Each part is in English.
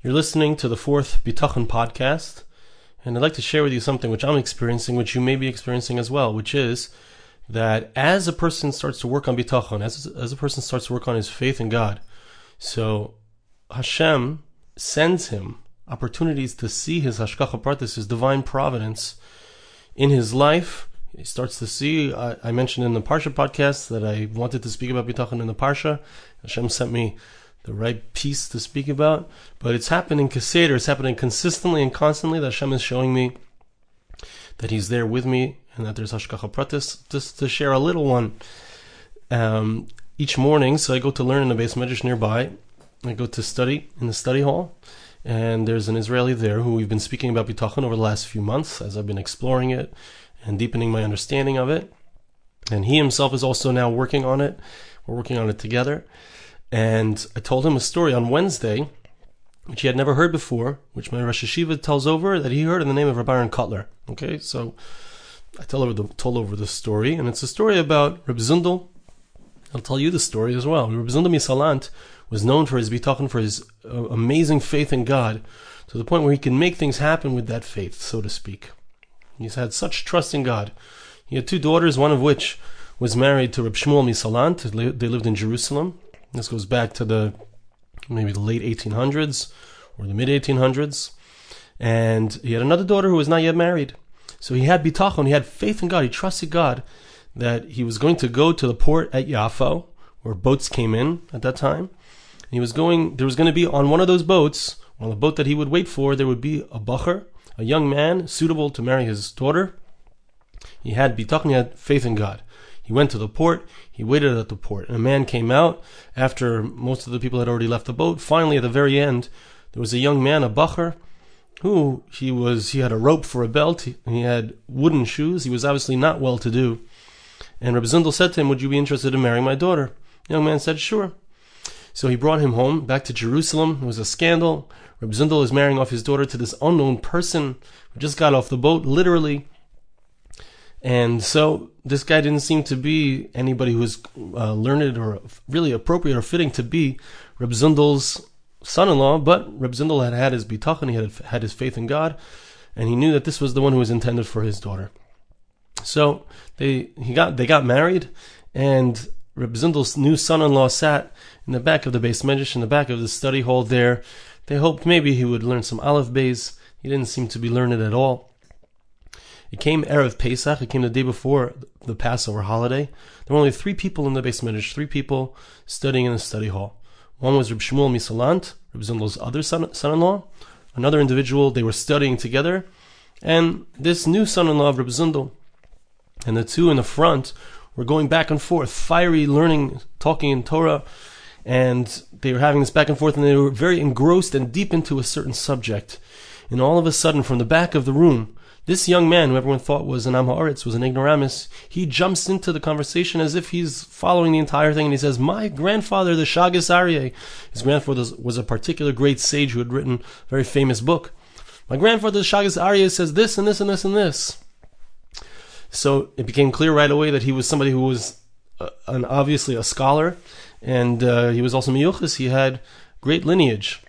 You're listening to the fourth Bitachon podcast, and I'd like to share with you something which I'm experiencing, which you may be experiencing as well, which is that as a person starts to work on Bitachon, as, as a person starts to work on his faith in God, so Hashem sends him opportunities to see his Hashgacha Pratis, his divine providence in his life. He starts to see, I, I mentioned in the Parsha podcast that I wanted to speak about Bitachon in the Parsha. Hashem sent me the right piece to speak about, but it's happening Keseder, it's happening consistently and constantly that Hashem is showing me that He's there with me and that there's Hashgacha Pratis. Just to share a little one, um, each morning, so I go to learn in the beis medrash nearby, I go to study in the study hall, and there's an Israeli there who we've been speaking about Bitachon over the last few months as I've been exploring it and deepening my understanding of it. And he himself is also now working on it. We're working on it together. And I told him a story on Wednesday, which he had never heard before, which my Rosh Yeshiva tells over that he heard in the name of Rabbi Aaron Kotler. Okay, so I tell over the, told over the story, and it's a story about Reb Zundel. I'll tell you the story as well. Reb Zundel Misalant was known for his bitachon, for his uh, amazing faith in God, to the point where he can make things happen with that faith, so to speak. He's had such trust in God. He had two daughters, one of which was married to Reb Shmuel Misalant. They lived in Jerusalem. This goes back to the maybe the late 1800s or the mid 1800s. And he had another daughter who was not yet married. So he had bitachon, he had faith in God, he trusted God that he was going to go to the port at Yafo, where boats came in at that time. And he was going, there was going to be on one of those boats, on the boat that he would wait for, there would be a bacher, a young man suitable to marry his daughter. He had bitachon, he had faith in God. He went to the port. He waited at the port. And a man came out after most of the people had already left the boat. Finally, at the very end, there was a young man, a bacher, who he was. He had a rope for a belt. He, he had wooden shoes. He was obviously not well to do. And Reb Zundel said to him, "Would you be interested in marrying my daughter?" The young man said, "Sure." So he brought him home back to Jerusalem. It was a scandal. Reb Zundel is marrying off his daughter to this unknown person who just got off the boat, literally. And so this guy didn't seem to be anybody who was uh, learned or really appropriate or fitting to be Reb Zundel's son-in-law, but Reb Zundel had had his bitachon, he had had his faith in God, and he knew that this was the one who was intended for his daughter. So they he got they got married, and Reb Zundel's new son-in-law sat in the back of the beis medrash, in the back of the study hall there. They hoped maybe he would learn some aleph bays. He didn't seem to be learned at all. It came Erev Pesach. It came the day before the Passover holiday. There were only three people in the beis medrash, three people studying in the study hall. One was Reb Shmuel Misalant, Reb Zundel's other son, son-in-law. Another individual, they were studying together. And this new son-in-law of Reb Zundel. And the two in the front were going back and forth, fiery learning, talking in Torah. And they were having this back and forth, and they were very engrossed and deep into a certain subject. And all of a sudden, from the back of the room, this young man, who everyone thought was an Amhaaretz, was an ignoramus, he jumps into the conversation as if he's following the entire thing, and he says, My grandfather, the Shagas Aryeh, his grandfather was a particular great sage who had written a very famous book. My grandfather, the Shagas Aryeh, says this and this and this and this. So it became clear right away that he was somebody who was uh, an, obviously a scholar, and uh, he was also miyuchas. He had great lineage.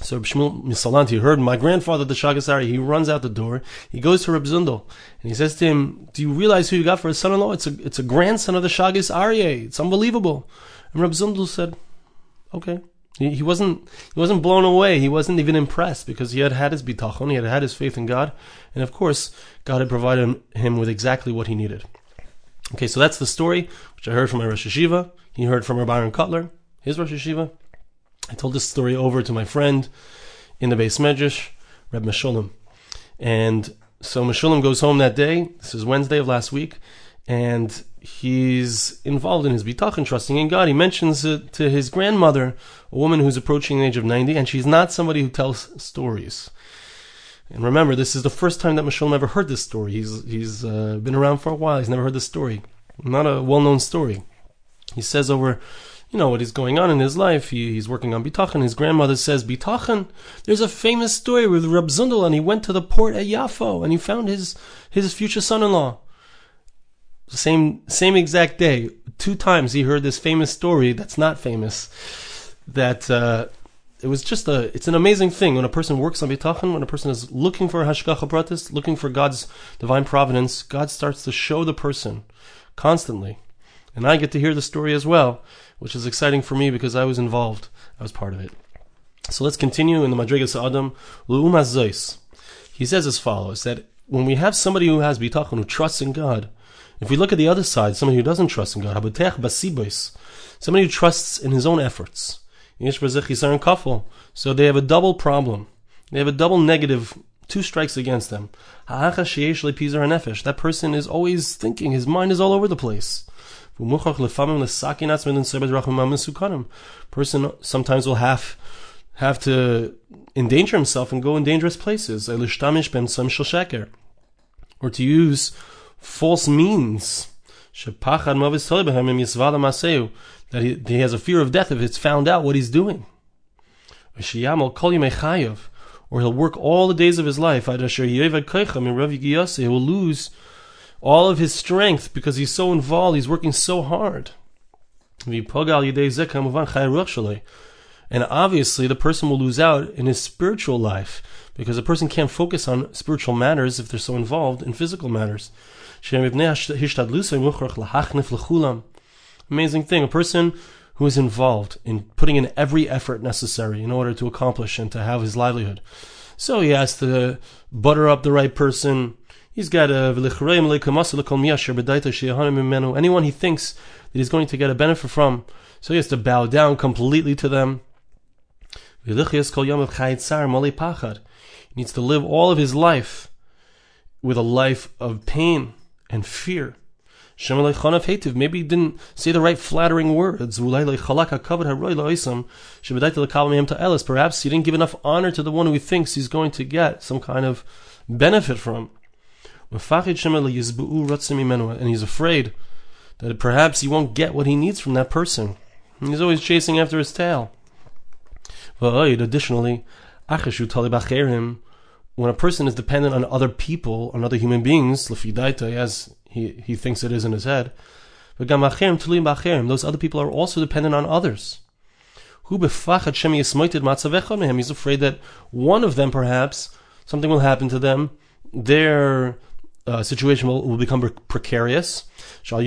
So Shmuel Misalanti heard my grandfather, the Shagas Aryeh. He runs out the door. He goes to Reb Zundel and he says to him, "Do you realize who you got for a son-in-law? It's a it's a grandson of the Shagas Aryeh. It's unbelievable." And Reb Zundel said, "Okay." He, he wasn't he wasn't blown away. He wasn't even impressed because he had had his bitachon. He had had his faith in God, and of course, God had provided him with exactly what he needed. Okay, so that's the story which I heard from my Rosh Yeshiva. He heard from Rabbi Aaron Kotler, his Rosh Yeshiva. I told this story over to my friend in the beis medrash, Reb Meshulam. And so Meshulam goes home that day. This is Wednesday of last week. And he's involved in his bitachon, trusting in God. He mentions it to his grandmother, a woman who's approaching the age of 90, and she's not somebody who tells stories. And remember, this is the first time that Meshulam ever heard this story. He's, he's uh, been around for a while. He's never heard this story. Not a well-known story. He says over you know what is going on in his life. He, he's working on bitachon. His grandmother says bitachon. There's a famous story with Rab Zundel, and he went to the port at Yafo, and he found his his future son-in-law. Same same exact day, two times he heard this famous story that's not famous. That uh, it was just a, it's an amazing thing when a person works on bitachon, when a person is looking for hashgacha pratis, looking for God's divine providence, God starts to show the person constantly. And I get to hear the story as well, which is exciting for me because I was involved. I was part of it. So let's continue in the Madrigas Adam, Lu'um Zois. He says as follows, that when we have somebody who has bitachon, who trusts in God, if we look at the other side, somebody who doesn't trust in God, somebody who trusts in his own efforts, so they have a double problem. They have a double negative, two strikes against them. That person is always thinking, his mind is all over the place. Person sometimes will have have to endanger himself and go in dangerous places. Or to use false means. That he, he has a fear of death if it's found out what he's doing. Or he'll work all the days of his life. He will lose all of his strength because he's so involved, he's working so hard. And obviously, the person will lose out in his spiritual life because a person can't focus on spiritual matters if they're so involved in physical matters. Amazing thing. A person who is involved in putting in every effort necessary in order to accomplish and to have his livelihood. So he has to butter up the right person. He's got a anyone he thinks that he's going to get a benefit from. So he has to bow down completely to them. He needs to live all of his life with a life of pain and fear. Maybe he didn't say the right flattering words. Perhaps he didn't give enough honor to the one who he thinks he's going to get some kind of benefit from. And he's afraid that perhaps he won't get what he needs from that person. He's always chasing after his tail. Additionally, when a person is dependent on other people, on other human beings, as he, he thinks it is in his head, those other people are also dependent on others. He's afraid that one of them, perhaps, something will happen to them, their uh, situation will, will become precarious. Whoever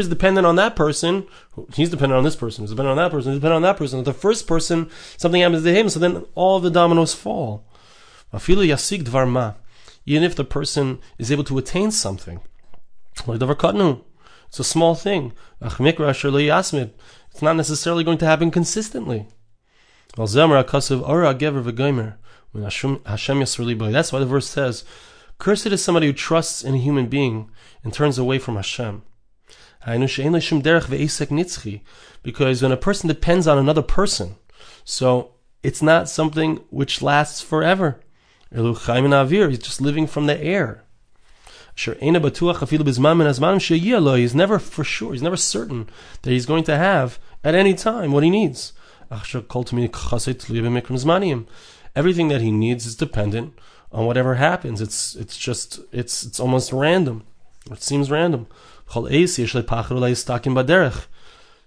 is dependent on that person, he's dependent on this person, he's dependent on that person, he's dependent on that person. The first person, something happens to him, so then all the dominoes fall. Even if the person is able to attain something. It's a small thing. It's not necessarily going to happen consistently. That's why the verse says, Cursed is somebody who trusts in a human being and turns away from Hashem. Because when a person depends on another person, so it's not something which lasts forever. He's just living from the air. He's never for sure, he's never certain that he's going to have at any time what he needs everything that he needs is dependent on whatever happens. It's it's just it's it's almost random. It seems random.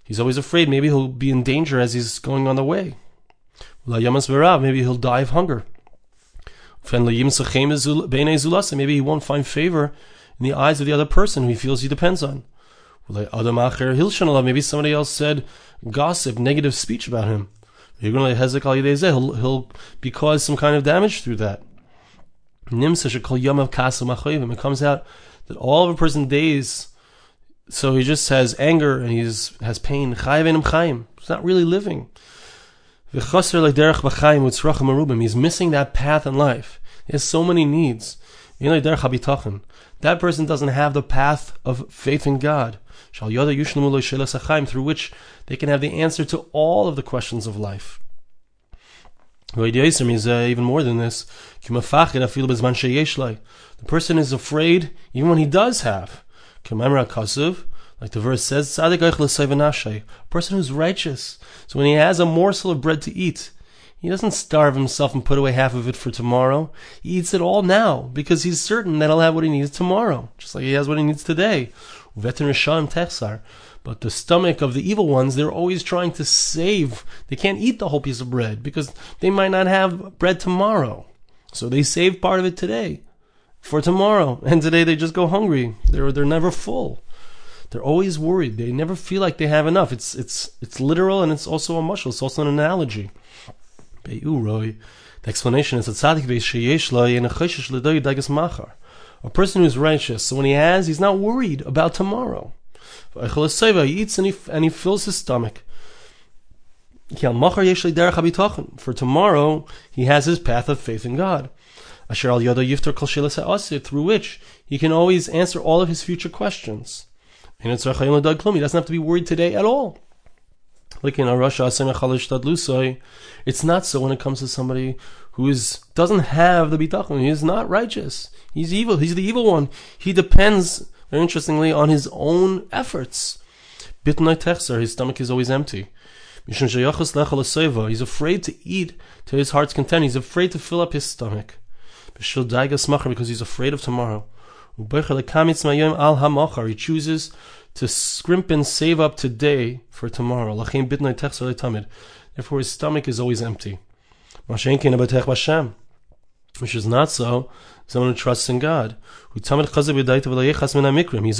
He's always afraid. Maybe he'll be in danger as he's going on the way. Maybe he'll die of hunger. Maybe he won't find favor in the eyes of the other person who he feels he depends on. Maybe somebody else said gossip, negative speech about him. He'll, he'll be caused some kind of damage through that. It comes out that all of a person's days, so he just has anger and he has pain. He's not really living. He's missing that path in life. He has so many needs. That person doesn't have the path of faith in God through which they can have the answer to all of the questions of life. uh, even more than this. The person is afraid even when he does have. Like the verse says, a person who's righteous. So when he has a morsel of bread to eat, he doesn't starve himself and put away half of it for tomorrow. He eats it all now because he's certain that he'll have what he needs tomorrow, just like he has what he needs today. But the stomach of the evil ones, they're always trying to save. They can't eat the whole piece of bread because they might not have bread tomorrow. So they save part of it today for tomorrow. And today they just go hungry. They're, they're never full. They're always worried. They never feel like they have enough. It's, it's, it's literal and it's also a mushal. It's also an analogy. The explanation is that tzaddik a person who's righteous, so when he has, he's not worried about tomorrow. He eats and he, and he fills his stomach. For tomorrow, he has his path of faith in God. Through which he can always answer all of his future questions. He doesn't have to be worried today at all. It's not so when it comes to somebody who is doesn't have the bitachon. He is not righteous. He's evil. He's the evil one. He depends, very interestingly, on his own efforts. His stomach is always empty. He's afraid to eat to his heart's content. He's afraid to fill up his stomach. Because he's afraid of tomorrow. He chooses to scrimp and save up today for tomorrow. Therefore, his stomach is always empty. Which is not so. Someone who trusts in God. He's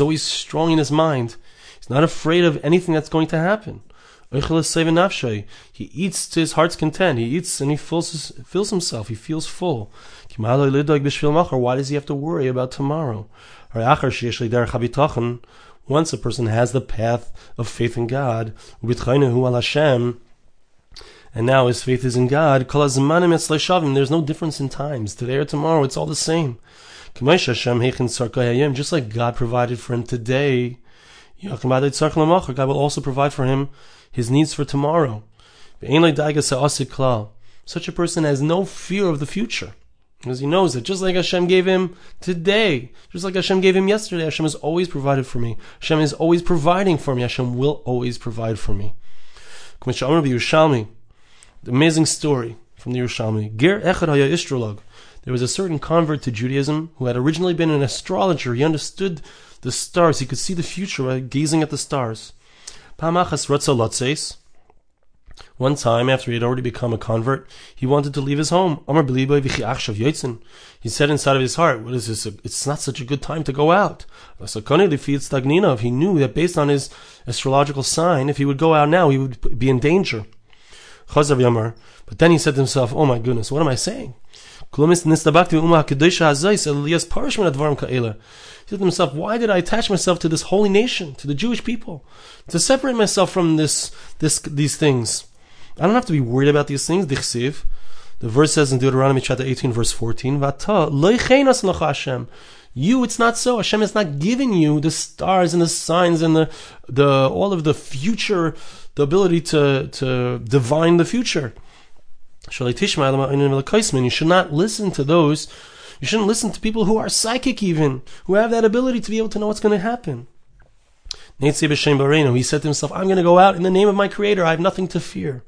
always strong in his mind. He's not afraid of anything that's going to happen. He eats to his heart's content. He eats and he fills, fills himself. He feels full. Why does he have to worry about tomorrow? Once a person has the path of faith in God, and now his faith is in God, there's no difference in times. Today or tomorrow, it's all the same. Just like God provided for him today, God will also provide for him his needs for tomorrow. Such a person has no fear of the future. Because he knows that just like Hashem gave him today, just like Hashem gave him yesterday, Hashem has always provided for me. Hashem is always providing for me. Hashem will always provide for me. The amazing story from the Yerushalmi. Ger Echad Haya Istrolog. There was a certain convert to Judaism who had originally been an astrologer. He understood the stars. He could see the future by gazing at the stars. Pamachas Ratzalotzeis. One time, after he had already become a convert, he wanted to leave his home. He said inside of his heart, What is this? It's not such a good time to go out. He knew that based on his astrological sign, if he would go out now, he would be in danger. But then he said to himself, Oh my goodness, what am I saying? He said to himself, Why did I attach myself to this holy nation, to the Jewish people? To separate myself from this, this, these things. I don't have to be worried about these things. Dichsiv. The verse says in Deuteronomy chapter 18, verse 14, Hashem. You, it's not so. Hashem has not given you the stars and the signs and the, the all of the future, the ability to, to divine the future. You should not listen to those. You shouldn't listen to people who are psychic, even who have that ability to be able to know what's going to happen. He said to himself, I'm going to go out in the name of my Creator. I have nothing to fear.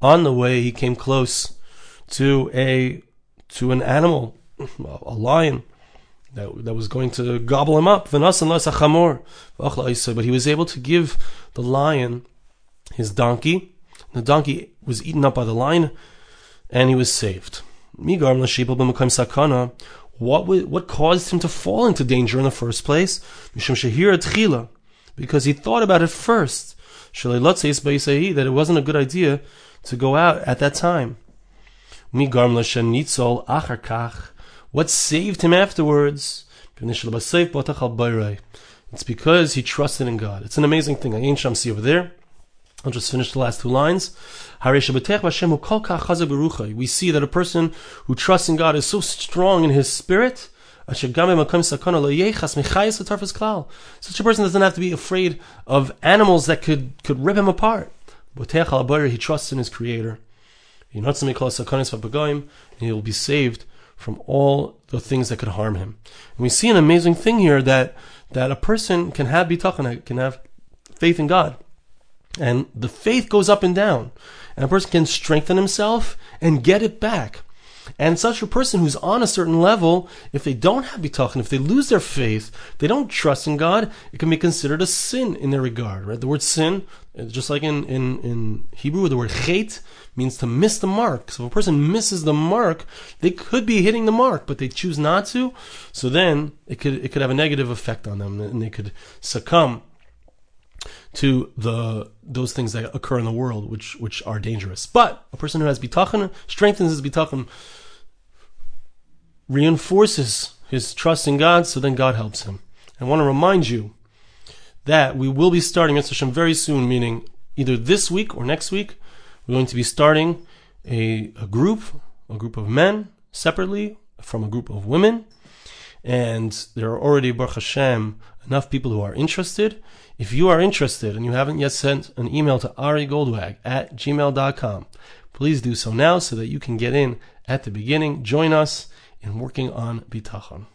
On the way, he came close to a to an animal, a lion that, that was going to gobble him up. But he was able to give the lion his donkey. The donkey was eaten up by the lion, and he was saved. What what caused him to fall into danger in the first place? Because he thought about it first that it wasn't a good idea to go out at that time. What saved him afterwards? It's because he trusted in God. It's an amazing thing. Ayin Shamsi over there. I'll just finish the last two lines. We see that a person who trusts in God is so strong in his spirit such a person doesn't have to be afraid of animals that could, could rip him apart. He trusts in his creator. And he will be saved from all the things that could harm him. And we see an amazing thing here that, that a person can have bitachon, can have faith in God. And the faith goes up and down. And a person can strengthen himself and get it back. And such a person who's on a certain level, if they don't have bitachon, if they lose their faith, they don't trust in God, it can be considered a sin in their regard. Right? The word sin, uh, just like in, in, in Hebrew, the word chet means to miss the mark. So if a person misses the mark, they could be hitting the mark, but they choose not to. So then it could it could have a negative effect on them, and they could succumb to the those things that occur in the world, which which are dangerous. But a person who has bitachon strengthens his bitachon, reinforces his trust in God, so then God helps him. I want to remind you that we will be starting Mitzvah very soon, meaning either this week or next week. We're going to be starting a, a group, a group of men separately from a group of women. And there are already, Baruch Hashem, enough people who are interested. If you are interested and you haven't yet sent an email to Ari Goldwag at gmail.com, please do so now so that you can get in at the beginning. Join us in working on bitachon.